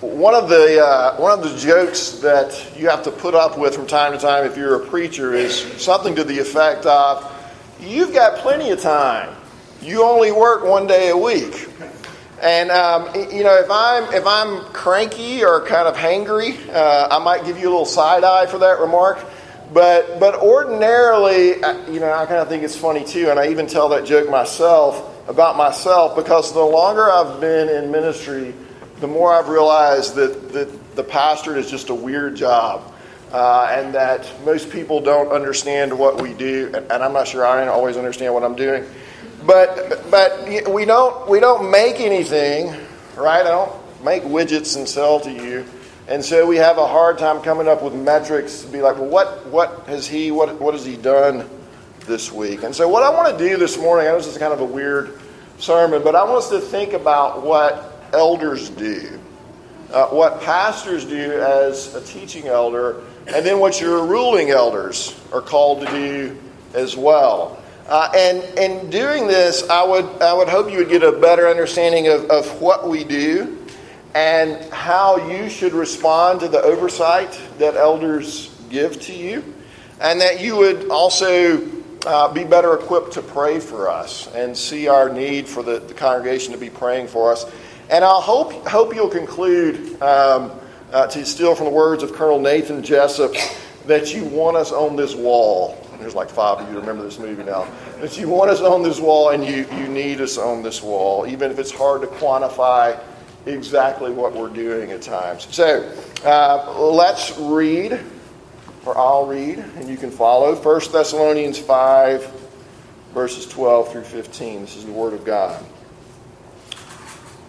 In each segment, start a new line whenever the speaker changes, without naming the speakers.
one of the uh, one of the jokes that you have to put up with from time to time if you're a preacher is something to the effect of, "You've got plenty of time. You only work one day a week." And um, you know, if I'm if I'm cranky or kind of hangry, uh, I might give you a little side eye for that remark. But but ordinarily, uh, you know, I kind of think it's funny too, and I even tell that joke myself about myself because the longer I've been in ministry the more I've realized that, that the pastorate is just a weird job. Uh, and that most people don't understand what we do, and, I'm not sure I always understand what I'm doing. But but we don't we don't make anything, right? I don't make widgets and sell to you, and so we have a hard time coming up with metrics to be like, well, what what has he what what has he done this week? And so what I want to do this morning, I know this is kind of a weird sermon, but I want us to think about what elders do, uh, what pastors do as a teaching elder, and then what your ruling elders are called to do as well. Uh, and in doing this, I would, I would hope you would get a better understanding of, of what we do and how you should respond to the oversight that elders give to you, and that you would also uh, be better equipped to pray for us and see our need for the, the congregation to be praying for us. And I hope, hope you'll conclude, um, uh, to steal from the words of Colonel Nathan Jessep, that you want us on this wall. There's like five of you remember this movie now. That you want us on this wall and you, you need us on this wall, even if it's hard to quantify exactly what we're doing at times. So uh, let's read, or I'll read, and you can follow. 1 Thessalonians 5, verses 12 through 15. This is the Word of God.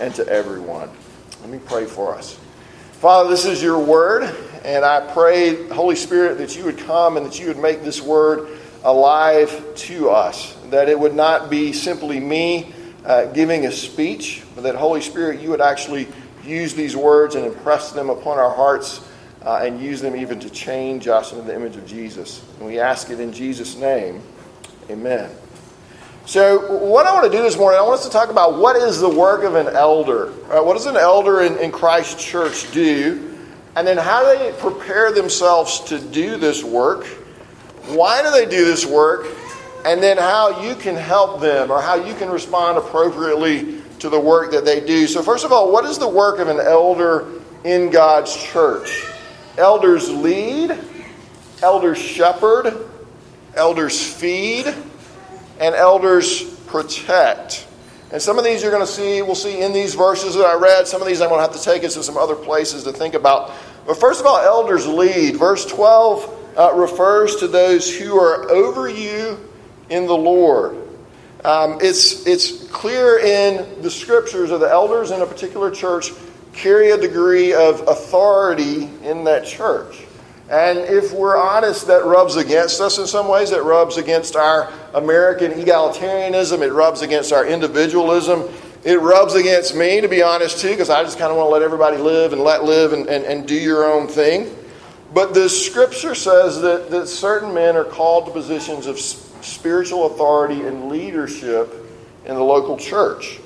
and to everyone. Let me pray for us. Father, this is your word, and I pray, Holy Spirit, that you would come and that you would make this word alive to us, that it would not be simply me uh, giving a speech, but that, Holy Spirit, you would actually use these words and impress them upon our hearts uh, and use them even to change us into the image of Jesus. And we ask it in Jesus' name. Amen. So, what I want to do this morning, I want us to talk about what is the work of an elder. Right? What does an elder in, in Christ Church do? And then, how do they prepare themselves to do this work? Why do they do this work? And then, how you can help them or how you can respond appropriately to the work that they do. So, first of all, what is the work of an elder in God's church? Elders lead, elders shepherd, elders feed and elders protect. And some of these you're going to see, we'll see in these verses that I read. Some of these I'm going to have to take us to some other places to think about. But first of all, elders lead. Verse 12 uh, refers to those who are over you in the Lord. Um, it's, it's clear in the scriptures that the elders in a particular church carry a degree of authority in that church. And if we're honest, that rubs against us in some ways. It rubs against our American egalitarianism. It rubs against our individualism. It rubs against me, to be honest, too, because I just kind of want to let everybody live and let live and, and, and do your own thing. But the scripture says that, that certain men are called to positions of spiritual authority and leadership in the local church.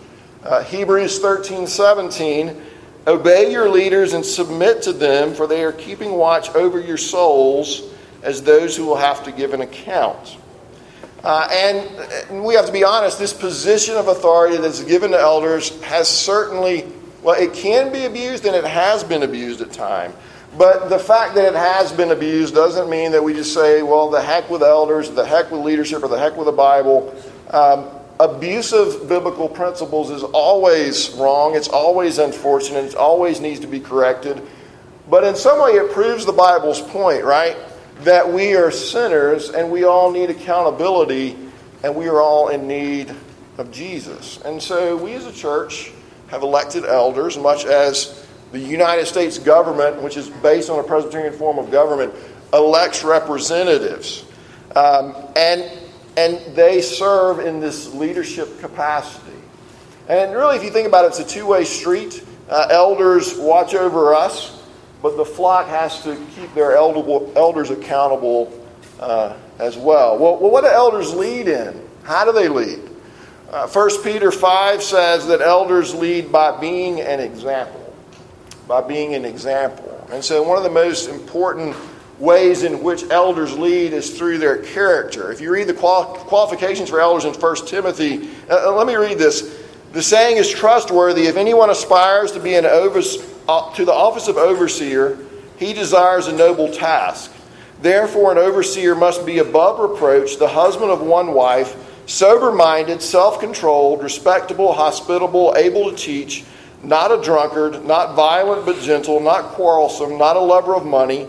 Uh, Hebrews 13 17 Obey your leaders and submit to them, for they are keeping watch over your souls as those who will have to give an account. Uh, and, we have to be honest, this position of authority that's given to elders has certainly, well, it can be abused and it has been abused at times. But the fact that it has been abused doesn't mean that we just say, well, the heck with elders, the heck with leadership, or the heck with the Bible. Um, abusive biblical principles is always wrong, it's always unfortunate, it always needs to be corrected. But in some way, it proves the Bible's point, right? That we are sinners and we all need accountability and we are all in need of Jesus. And so we as a church have elected elders, much as The United States government, which is based on a Presbyterian form of government, elects representatives. Um, and, and they serve in this leadership capacity. And really, if you think about it, it's a two way street. Uh, elders watch over us, but the flock has to keep their elders accountable uh, as well. well. Well, what do elders lead in? How do they lead? Uh, 1 Peter 5 says that elders lead by being an example. By being an example. And so, one of the most important ways in which elders lead is through their character. If you read the qualifications for elders in 1 Timothy, uh, uh, let me read this. The saying is trustworthy. If anyone aspires to be an uh, to the office of overseer, he desires a noble task. Therefore, an overseer must be above reproach, the husband of one wife, sober minded, self controlled, respectable, hospitable, able to teach, not a drunkard, not violent but gentle, not quarrelsome, not a lover of money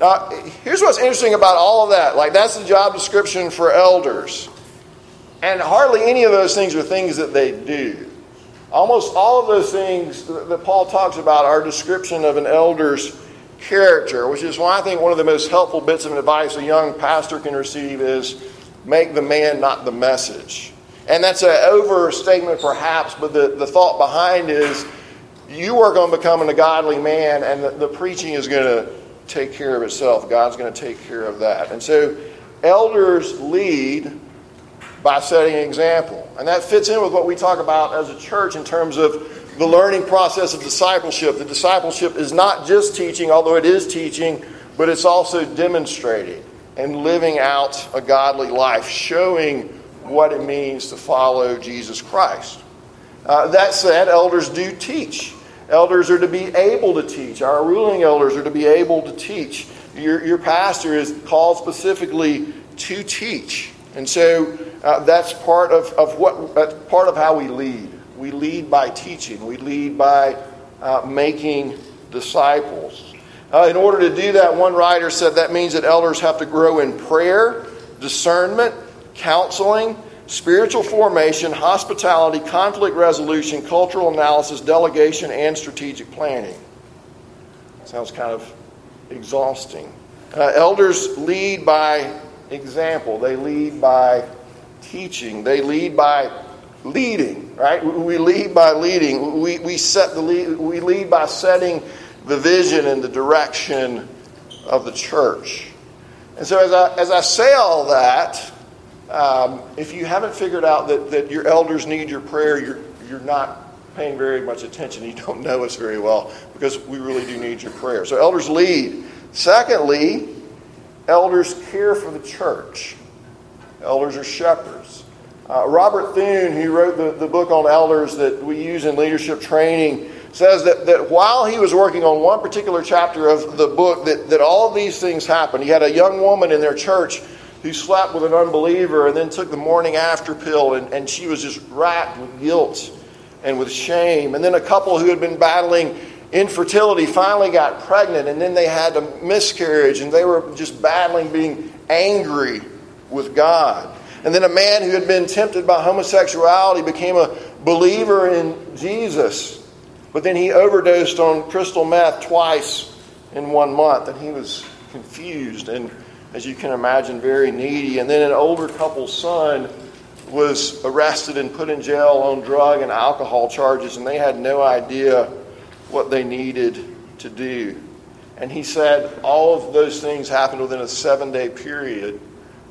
Now, here's what's interesting about all of that. Like, that's the job description for elders. And hardly any of those things are things that they do. Almost all of those things that Paul talks about are description of an elder's character, which is why I think one of the most helpful bits of advice a young pastor can receive is make the man, not the message. And that's an overstatement, perhaps, but the, the thought behind is you are going to become a godly man, and the, the preaching is going to take care of itself. God's going to take care of that. And so elders lead by setting an example. And that fits in with what we talk about as a church in terms of the learning process of discipleship. The discipleship is not just teaching, although it is teaching, but it's also demonstrating and living out a godly life, showing what it means to follow Jesus Christ. Uh, that said, elders do teach. Elders are to be able to teach. Our ruling elders are to be able to teach. Your, your pastor is called specifically to teach. And so uh, that's part of, of what that's part of how we lead. We lead by teaching. We lead by uh, making disciples. Uh, in order to do that, one writer said that means that elders have to grow in prayer, discernment, counseling, spiritual formation, hospitality, conflict resolution, cultural analysis, delegation, and strategic planning. Sounds kind of exhausting. Uh, elders lead by example, they lead by teaching, they lead by leading, right? We lead by leading. We, we, set the lead, we lead by setting the vision and the direction of the church. And so, as I, as I say all that, um, if you haven't figured out that, that your elders need your prayer, you're, you're not paying very much attention. You don't know us very well because we really do need your prayer. So, elders lead. Secondly, elders care for the church. Elders are shepherds. Uh, Robert Thune, who wrote the, the book on elders that we use in leadership training, says that, that while he was working on one particular chapter of the book, that, that all these things happened. He had a young woman in their church who slept with an unbeliever and then took the morning after pill, and, and she was just racked with guilt and with shame. And then a couple who had been battling infertility finally got pregnant, and then they had a miscarriage, and they were just battling being angry with God. And then a man who had been tempted by homosexuality became a believer in Jesus. But then he overdosed on crystal meth twice in one month, and he was confused and as you can imagine, very needy. And then an older couple's son was arrested and put in jail on drug and alcohol charges, and they had no idea what they needed to do. And he said all of those things happened within a seven day period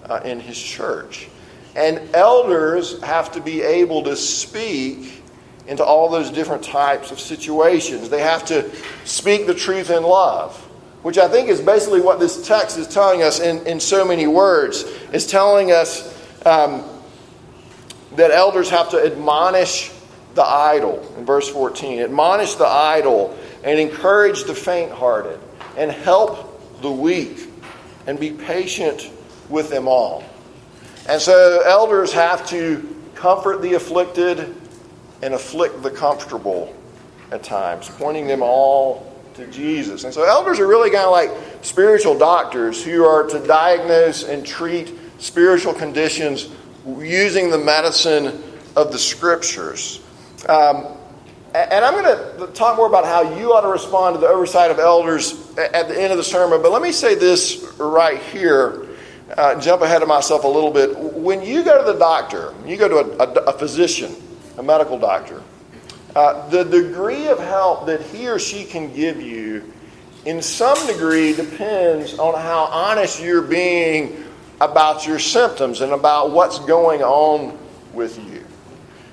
uh, in his church. And elders have to be able to speak into all those different types of situations. They have to speak the truth in love which I think is basically what this text is telling us in, in so many words. It's telling us um, that elders have to admonish the idle in verse 14. Admonish the idle and encourage the faint hearted and help the weak. and be patient with them all. And so elders have to comfort the afflicted and afflict the comfortable at times, pointing them all to Jesus. And so elders are really kind of like spiritual doctors who are to diagnose and treat spiritual conditions using the medicine of the scriptures. Um, and I'm going to talk more about how you ought to respond to the oversight of elders at the end of the sermon. But let me say this right here, uh, jump ahead of myself a little bit. When you go to the doctor, you go to a, a, a physician, a medical doctor, uh, the degree of help that he or she can give you, in some degree, depends on how honest you're being about your symptoms and about what's going on with you.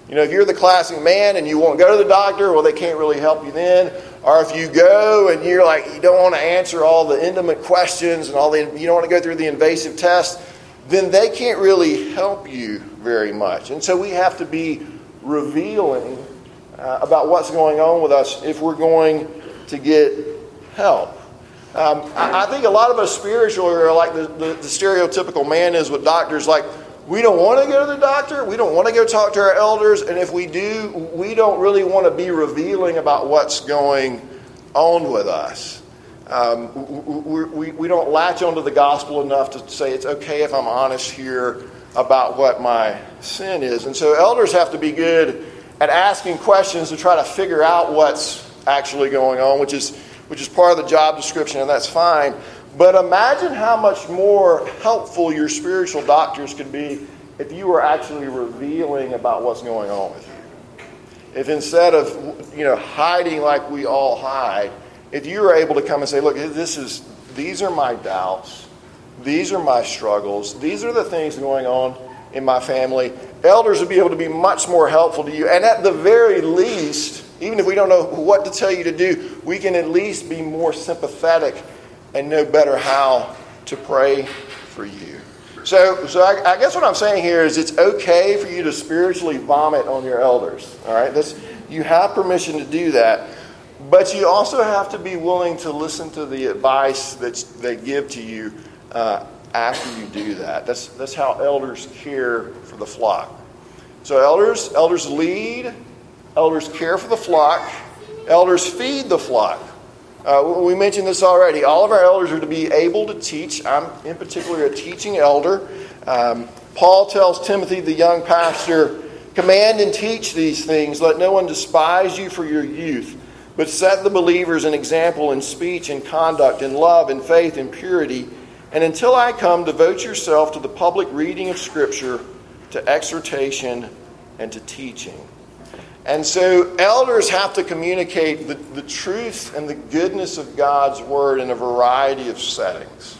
You know, if you're the classic man and you won't go to the doctor, well, they can't really help you then. Or if you go and you're like, you don't want to answer all the intimate questions and all the, you don't want to go through the invasive tests, then they can't really help you very much. And so we have to be revealing uh, about what's going on with us if we're going to get help. Um, I, I, think a lot of us spiritually are like the, the, the stereotypical man is with doctors, like, we don't want to go to the doctor. We don't want to go talk to our elders. And if we do, we don't really want to be revealing about what's going on with us. Um, we, we, we don't latch onto the gospel enough to say it's okay if I'm honest here about what my sin is. And so elders have to be good at asking questions to try to figure out what's actually going on, which is, which is part of the job description, and that's fine. But imagine how much more helpful your spiritual doctors could be if you were actually revealing about what's going on with you. If instead of you know hiding like we all hide, if you were able to come and say, "Look, this is these are my doubts, these are my struggles, these are the things going on in my family," elders would be able to be much more helpful to you. And at the very least, even if we don't know what to tell you to do, we can at least be more sympathetic and know better how to pray for you. So, so I, I, guess what I'm saying here is it's okay for you to spiritually vomit on your elders. All right, That's, you have permission to do that, but you also have to be willing to listen to the advice that they give to you uh, after you do that. That's that's how elders care for the flock. So elders, elders lead, elders care for the flock, elders feed the flock. Uh, we mentioned this already. All of our elders are to be able to teach. I'm, in particular, a teaching elder. Um, Paul tells Timothy, the young pastor, Command and teach these things. Let no one despise you for your youth, but set the believers an example in speech and conduct, in love and faith and purity. And until I come, devote yourself to the public reading of Scripture, to exhortation, and to teaching. And so elders have to communicate the, the truth and the goodness of God's word in a variety of settings.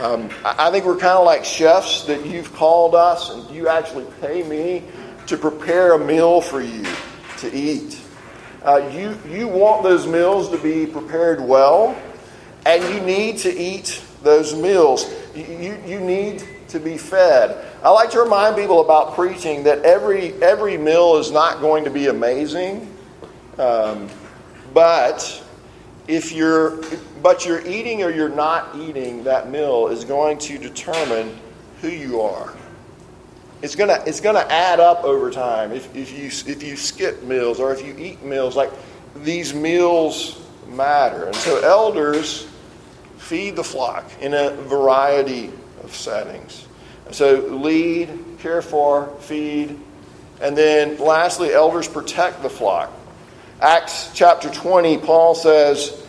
Um, I, think we're kind of like chefs that you've called us and you actually pay me to prepare a meal for you to eat. Uh, you, you want those meals to be prepared well, and you need to eat those meals. You, you, need to be fed. I like to remind people about preaching that every, every meal is not going to be amazing, um, but if you're but you're eating or you're not eating that meal is going to determine who you are. It's gonna it's gonna add up over time if, if you if you skip meals or if you eat meals like these meals matter. And so elders feed the flock in a variety of settings. So lead, care for, feed, and then lastly, elders protect the flock. Acts chapter 20, Paul says,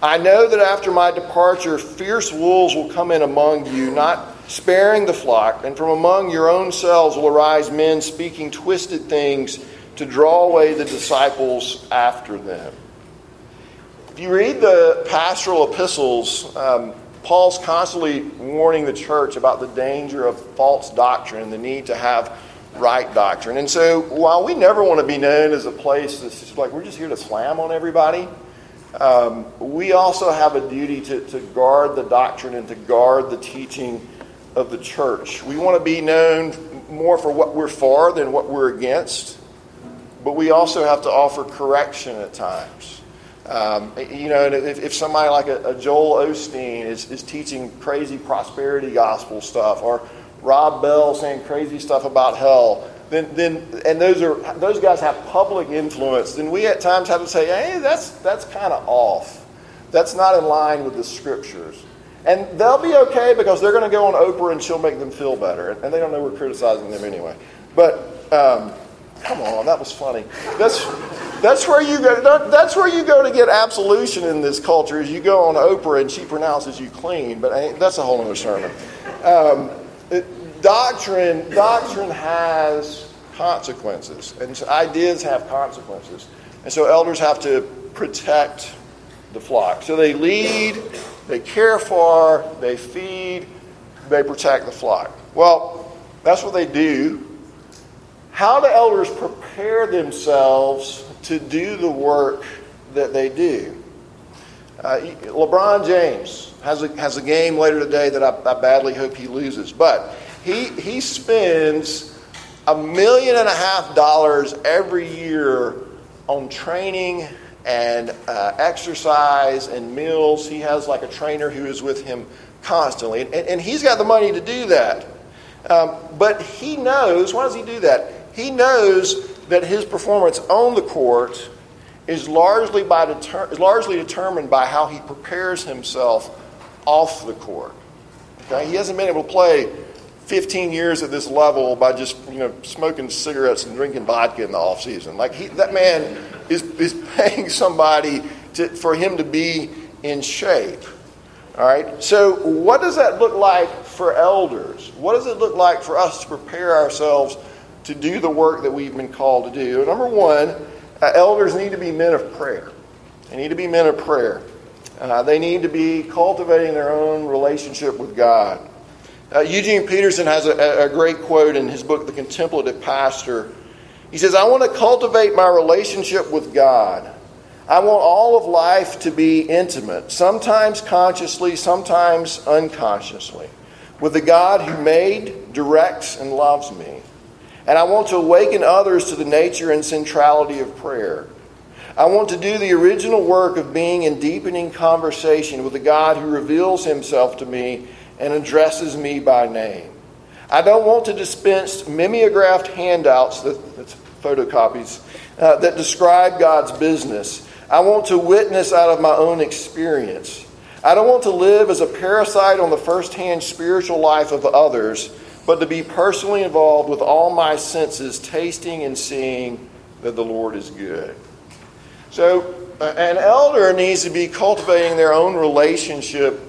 I know that after my departure, fierce wolves will come in among you, not sparing the flock, and from among your own selves will arise men speaking twisted things to draw away the disciples after them. If you read the pastoral epistles, um, Paul's constantly warning the church about the danger of false doctrine the need to have right doctrine. And so, while we never want to be known as a place that's just like we're just here to slam on everybody, um, we also have a duty to, to guard the doctrine and to guard the teaching of the church. We want to be known more for what we're for than what we're against, but we also have to offer correction at times. Um, you know, if, if somebody like a, a Joel Osteen is, is teaching crazy prosperity gospel stuff, or Rob Bell saying crazy stuff about hell, then, then and those are those guys have public influence, then we at times have to say, hey, that's that's kind of off. That's not in line with the scriptures. And they'll be okay because they're going to go on Oprah and she'll make them feel better. And they don't know we're criticizing them anyway. But um, come on, that was funny. That's that's where you go. That's where you go to get absolution in this culture. Is you go on Oprah and she pronounces you clean. But that's a whole other sermon. Um, it, doctrine doctrine has consequences, and so ideas have consequences, and so elders have to protect the flock. So they lead, they care for, they feed, they protect the flock. Well, that's what they do. How do elders prepare themselves to do the work that they do? Uh, LeBron James has a, has a game later today that I, I badly hope he loses, but he, he spends a million and a half dollars every year on training and uh, exercise and meals. He has like a trainer who is with him constantly, and, and he's got the money to do that. Um, but he knows, why does he do that? He knows that his performance on the court is largely, by deter- is largely determined by how he prepares himself off the court. Okay? He hasn't been able to play 15 years at this level by just you know smoking cigarettes and drinking vodka in the off season. Like that man is, is paying somebody to, for him to be in shape. All right? So, what does that look like for elders? What does it look like for us to prepare ourselves to do the work that we've been called to do? Number one, uh, elders need to be men of prayer. They need to be men of prayer. Uh, they need to be cultivating their own relationship with God. Uh, Eugene Peterson has a, a great quote in his book, The Contemplative Pastor he says, I want to cultivate my relationship with God. I want all of life to be intimate, sometimes consciously, sometimes unconsciously, with the God who made, directs, and loves me. And I want to awaken others to the nature and centrality of prayer. I want to do the original work of being in deepening conversation with the God who reveals himself to me and addresses me by name. I don't want to dispense mimeographed handouts, that, that's photocopies, uh, that describe God's business. I want to witness out of my own experience. I don't want to live as a parasite on the firsthand spiritual life of others, but to be personally involved with all my senses, tasting and seeing that the Lord is good. So, uh, an elder needs to be cultivating their own relationship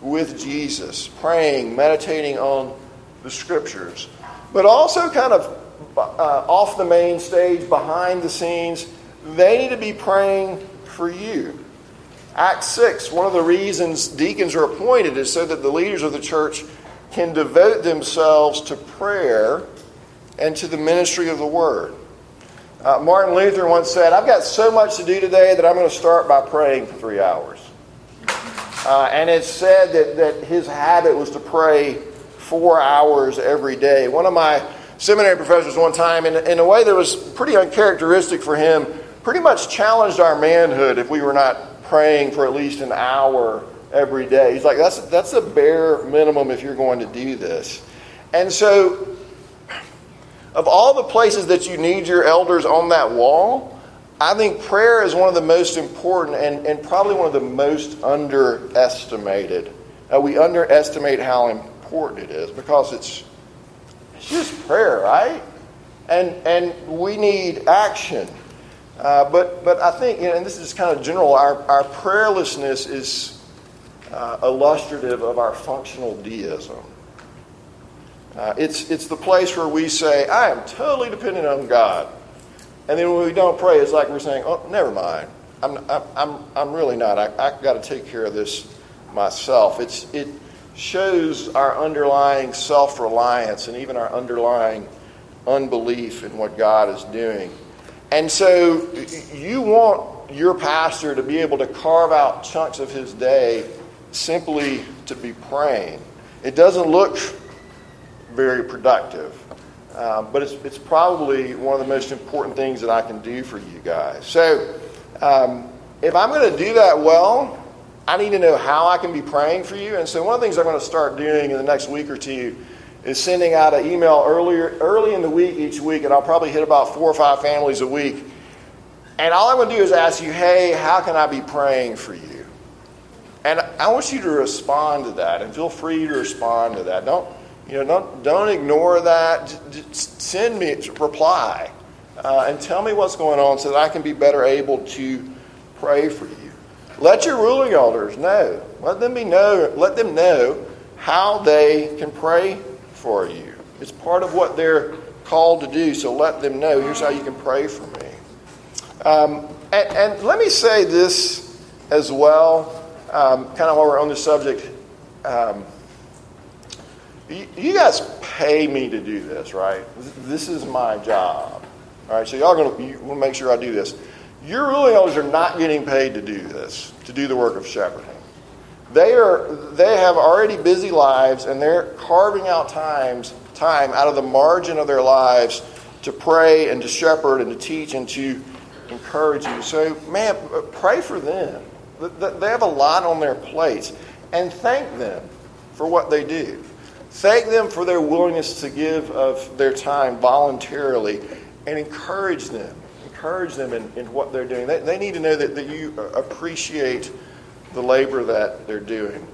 with Jesus, praying, meditating on the scriptures, but also kind of uh, off the main stage, behind the scenes, they need to be praying for you. Acts 6, one of the reasons deacons are appointed is so that the leaders of the church can devote themselves to prayer and to the ministry of the word. Uh, Martin Luther once said, I've got so much to do today that I'm going to start by praying for three hours. Uh, and it's said that, that his habit was to pray four hours every day. One of my seminary professors one time, in, in a way that was pretty uncharacteristic for him, pretty much challenged our manhood if we were not praying for at least an hour every day. He's like, that's, that's the bare minimum if you're going to do this. And so, of all the places that you need your elders on that wall, I think prayer is one of the most important and, and probably one of the most underestimated. Uh, we underestimate how important it is because it's it's just prayer, right? And and we need action. Uh, but but I think, you know, and this is kind of general. Our our prayerlessness is uh, illustrative of our functional deism. Uh, it's it's the place where we say, "I am totally dependent on God," and then when we don't pray, it's like we're saying, "Oh, never mind. I'm I'm I'm, really not. I I got to take care of this myself." It's it shows our underlying self reliance and even our underlying unbelief in what God is doing. And so you want your pastor to be able to carve out chunks of his day simply to be praying. It doesn't look very productive, um, but it's, it's probably one of the most important things that I can do for you guys. So, um, if I'm going to do that well, I need to know how I can be praying for you. And so one of the things I'm going to start doing in the next week or two is sending out an email earlier early in the week each week, and I'll probably hit about four or five families a week. And all I'm going to do is ask you, hey, how can I be praying for you? And I want you to respond to that, and feel free to respond to that. Don't you know? Don't don't ignore that. Just send me a reply, uh, and tell me what's going on so that I can be better able to pray for you. Let your ruling elders know. Let them be know. Let them know how they can pray for you. It's part of what they're called to do. So let them know. Here's how you can pray for me. Um, and, and, let me say this as well. Um, kind of while we're on the subject. Um, you, you guys pay me to do this, right? This is my job. All right, so y'all going to make sure I do this. Your ruling elders are not getting paid to do this, to do the work of shepherding. They are they have already busy lives and they're carving out times time out of the margin of their lives to pray and to shepherd and to teach and to encourage you. So, man, pray for them. They have a lot on their plates. And thank them for what they do. Thank them for their willingness to give of their time voluntarily and encourage them encourage them in, in what they're doing. They, they need to know that, that you appreciate the labor that they're doing.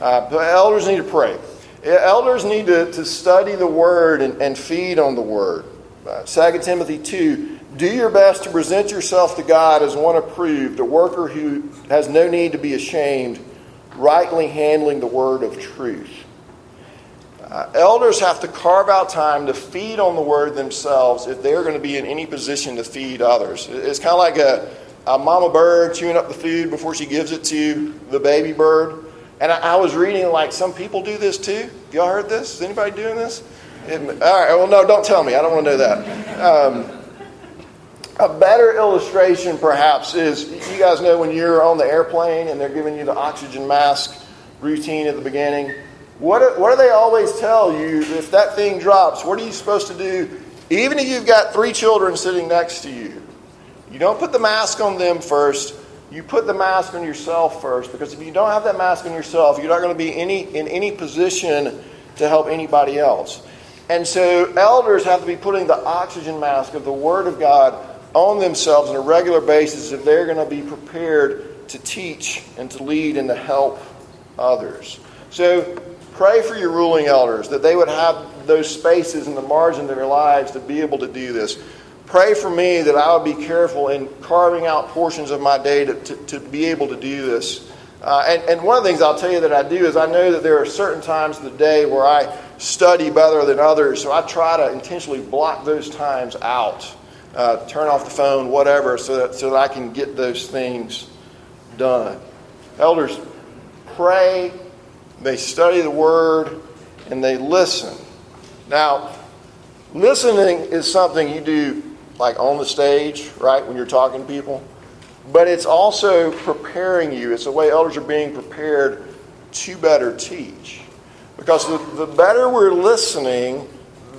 Uh, but elders need to pray. Elders need to, to study the Word and, and feed on the Word. Uh, 2 Timothy 2 Do your best to present yourself to God as one approved, a worker who has no need to be ashamed, rightly handling the Word of truth. Uh, elders have to carve out time to feed on the word themselves if they're going to be in any position to feed others. It's kind of like a, a mama bird chewing up the food before she gives it to the baby bird. And I, I was reading like some people do this too. Y'all heard this? Is anybody doing this? It, all right. Well, no, don't tell me. I don't want to know that. Um, a better illustration, perhaps, is you guys know when you're on the airplane and they're giving you the oxygen mask routine at the beginning what, what do they always tell you if that thing drops? What are you supposed to do, even if you've got three children sitting next to you? You don't put the mask on them first. You put the mask on yourself first, because if you don't have that mask on yourself, you're not going to be any, in any position to help anybody else. And so, elders have to be putting the oxygen mask of the Word of God on themselves on a regular basis if they're going to be prepared to teach and to lead and to help others. So, Pray for your ruling elders that they would have those spaces in the margin of their lives to be able to do this. Pray for me that I would be careful in carving out portions of my day to, to, to be able to do this. Uh, and, and one of the things I'll tell you that I do is I know that there are certain times of the day where I study better than others, so I try to intentionally block those times out, uh, turn off the phone, whatever, so that, so that I can get those things done. Elders, pray they study the Word, and they listen. Now, listening is something you do like on the stage, right, when you're talking to people. But it's also preparing you. It's the way elders are being prepared to better teach. Because the, the better we're listening,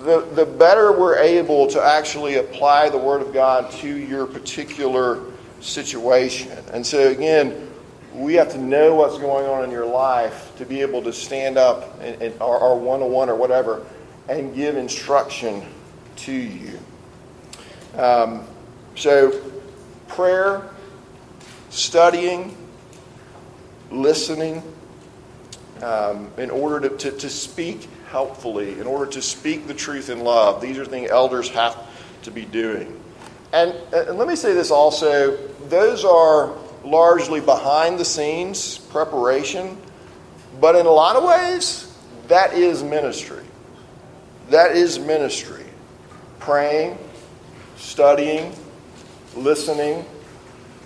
the, the better we're able to actually apply the Word of God to your particular situation. And so, again, we have to know what's going on in your life to be able to stand up and, and or one on one or whatever and give instruction to you. Um, so, prayer, studying, listening, um, in order to, to, to speak helpfully, in order to speak the truth in love. These are things elders have to be doing. And, and let me say this also those are largely behind the scenes preparation, but in a lot of ways, that is ministry. That is ministry. Praying, studying, listening,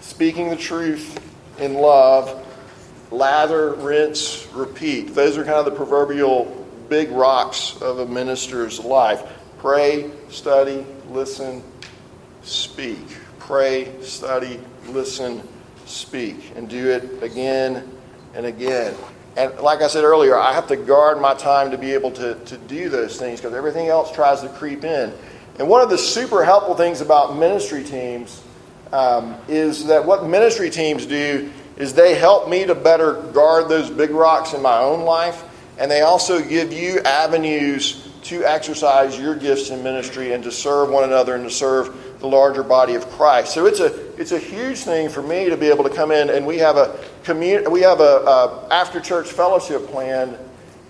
speaking the truth in love, lather, rinse, repeat. Those are kind of the proverbial big rocks of a minister's life. Pray, study, listen, speak. Pray, study, listen, speak and do it again and again. And like I said earlier, I have to guard my time to be able to, to do those things because everything else tries to creep in. And one of the super helpful things about ministry teams um, is that what ministry teams do is they help me to better guard those big rocks in my own life, and they also give you avenues to exercise your gifts in ministry and to serve one another and to serve the larger body of Christ. So it's a it's a huge thing for me to be able to come in and we have a community we have a, a after church fellowship plan,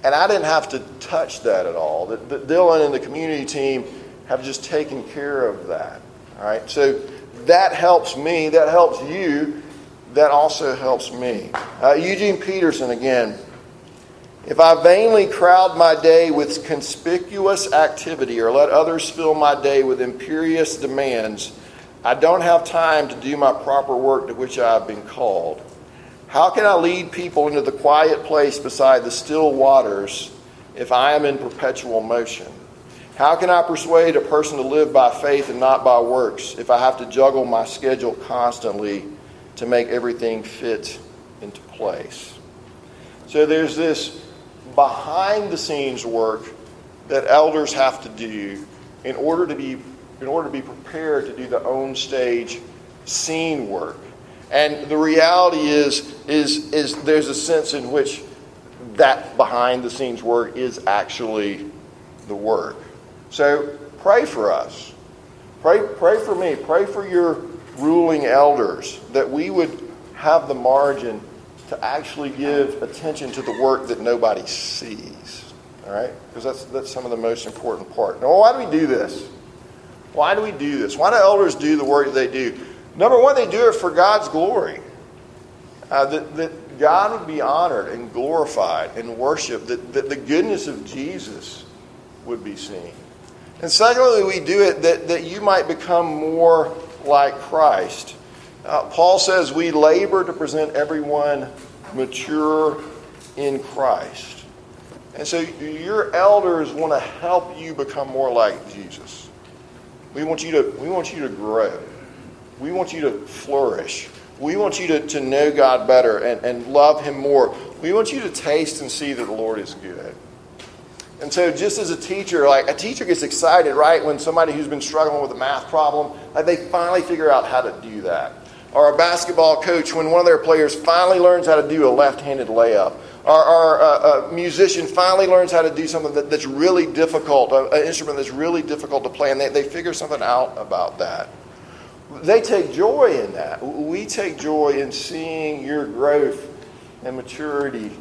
and I didn't have to touch that at all. That Dylan and the community team have just taken care of that. All right, so that helps me. That helps you. That also helps me. Uh, Eugene Peterson again. If I vainly crowd my day with conspicuous activity or let others fill my day with imperious demands, I don't have time to do my proper work to which I have been called. How can I lead people into the quiet place beside the still waters if I am in perpetual motion? How can I persuade a person to live by faith and not by works if I have to juggle my schedule constantly to make everything fit into place? So there's this behind the scenes work that elders have to do in order to be in order to be prepared to do the on stage scene work. And the reality is is is there's a sense in which that behind the scenes work is actually the work. So pray for us. Pray pray for me. Pray for your ruling elders that we would have the margin to actually give attention to the work that nobody sees. All right? Because that's, that's some of the most important part. Now, why do we do this? Why do we do this? Why do elders do the work that they do? Number one, they do it for God's glory. Uh, that, that God would be honored and glorified and worshiped, that, that the goodness of Jesus would be seen. And secondly, we do it that, that you might become more like Christ. Uh, Paul says we labor to present everyone mature in Christ. And so your elders want to help you become more like Jesus. We want you to, we want you to grow. We want you to flourish. We want you to, to know God better and, and love Him more. We want you to taste and see that the Lord is good. And so, just as a teacher, like a teacher gets excited, right, when somebody who's been struggling with a math problem, like they finally figure out how to do that or a basketball coach when one of their players finally learns how to do a left handed layup, or, or a, a, musician finally learns how to do something that, that's really difficult, an instrument that's really difficult to play, and they, they figure something out about that. They take joy in that. We take joy in seeing your growth and maturity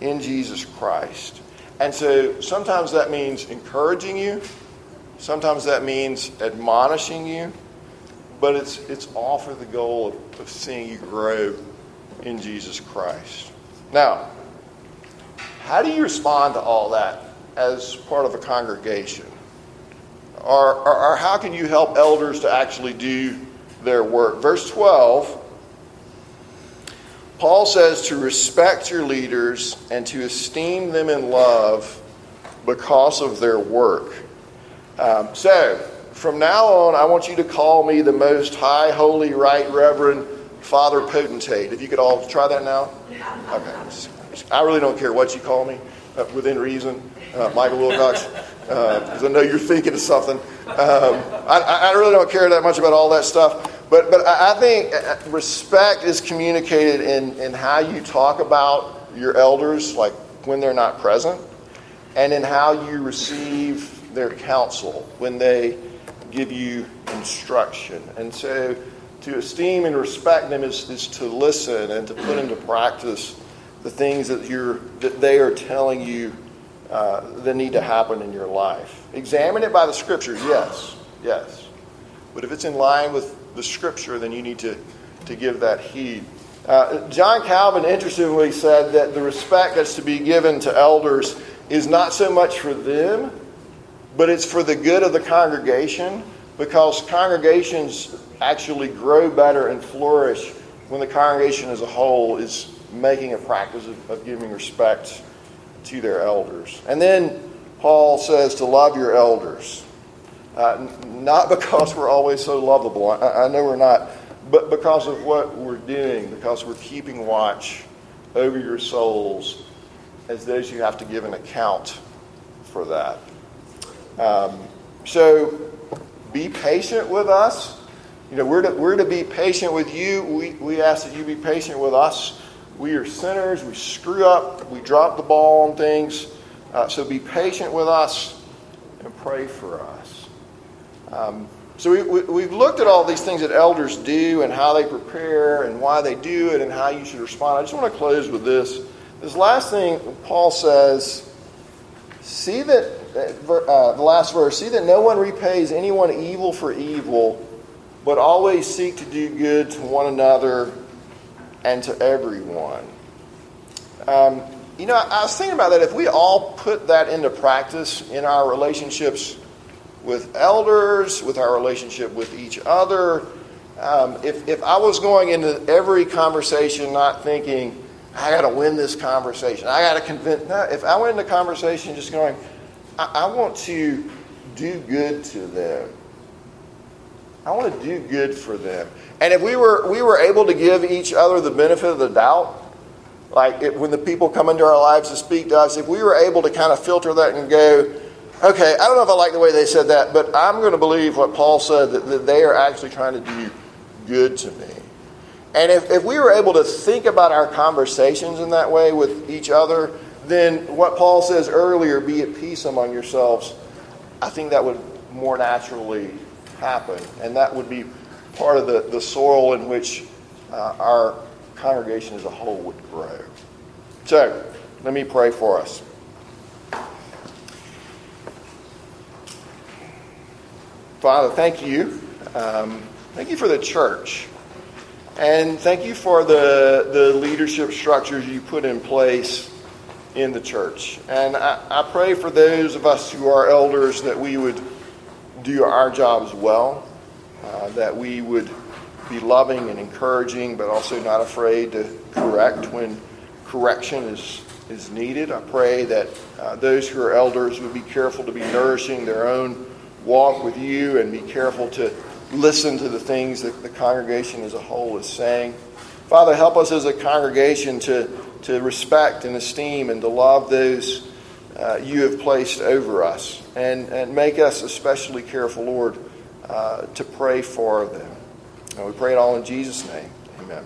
in Jesus Christ. And so sometimes that means encouraging you, sometimes that means admonishing you but it's, it's all for the goal of, of seeing you grow in Jesus Christ. Now, how do you respond to all that as part of a congregation? Or, or, or, how can you help elders to actually do their work? Verse 12, Paul says to respect your leaders and to esteem them in love because of their work. Um, so, from now on, I want you to call me the most high, holy, right, reverend Father Potentate. If you could all try that now. Okay. I really don't care what you call me, uh, within reason, uh, Michael Wilcox, because uh, I know you're thinking of something. Um, I, I, really don't care that much about all that stuff. But, but I think uh, respect is communicated in, in how you talk about your elders, like when they're not present, and in how you receive their counsel when they give you instruction. And so to esteem and respect them is, is to listen and to put into practice the things that, you're, that they are telling you uh, that need to happen in your life. Examine it by the scriptures, yes, yes. But if it's in line with the scripture, then you need to, to give that heed. Uh, John Calvin interestingly said that the respect that's to be given to elders is not so much for them but it's for the good of the congregation because congregations actually grow better and flourish when the congregation as a whole is making a practice of, of giving respect to their elders. And then Paul says to love your elders. Uh, not because we're always so lovable, I, I know we're not, but because of what we're doing, because we're keeping watch over your souls as those who have to give an account for that. Um, so be patient with us. You know, we're to, we're to be patient with you. We, we ask that you be patient with us. We are sinners. We screw up. We drop the ball on things. Uh, so be patient with us and pray for us. Um, so we, we, we've looked at all these things that elders do and how they prepare and why they do it and how you should respond. I just want to close with this. This last thing Paul says, see that, uh, the last verse, see that no one repays anyone evil for evil but always seek to do good to one another and to everyone. Um, you know, I was thinking about that. If we all put that into practice in our relationships with elders, with our relationship with each other, um, if, if I was going into every conversation not thinking, I got to win this conversation, I got to convince, if I went into conversation just going, I, I want to do good to them. I want to do good for them. And if we were, we were able to give each other the benefit of the doubt, like it, when the people come into our lives to speak to us, if we were able to kind of filter that and go, okay, I don't know if I like the way they said that, but I'm going to believe what Paul said that, that they are actually trying to do good to me. And if, if we were able to think about our conversations in that way with each other, then what Paul says earlier, be at peace among yourselves, I think that would more naturally happen. And that would be part of the, the soil in which uh, our congregation as a whole would grow. So, let me pray for us. Father, thank you. Um, thank you for the church. And thank you for the, the leadership structures you put in place in the church. And I, I pray for those of us who are elders that we would do our jobs well, uh, that we would be loving and encouraging, but also not afraid to correct when correction is, is needed. I pray that uh, those who are elders would be careful to be nourishing their own walk with you and be careful to listen to the things that the congregation as a whole is saying. Father, help us as a congregation to, to respect and esteem and to love those uh, you have placed over us. And, and make us especially careful, Lord, uh, to pray for them. And we pray it all in Jesus' name. Amen.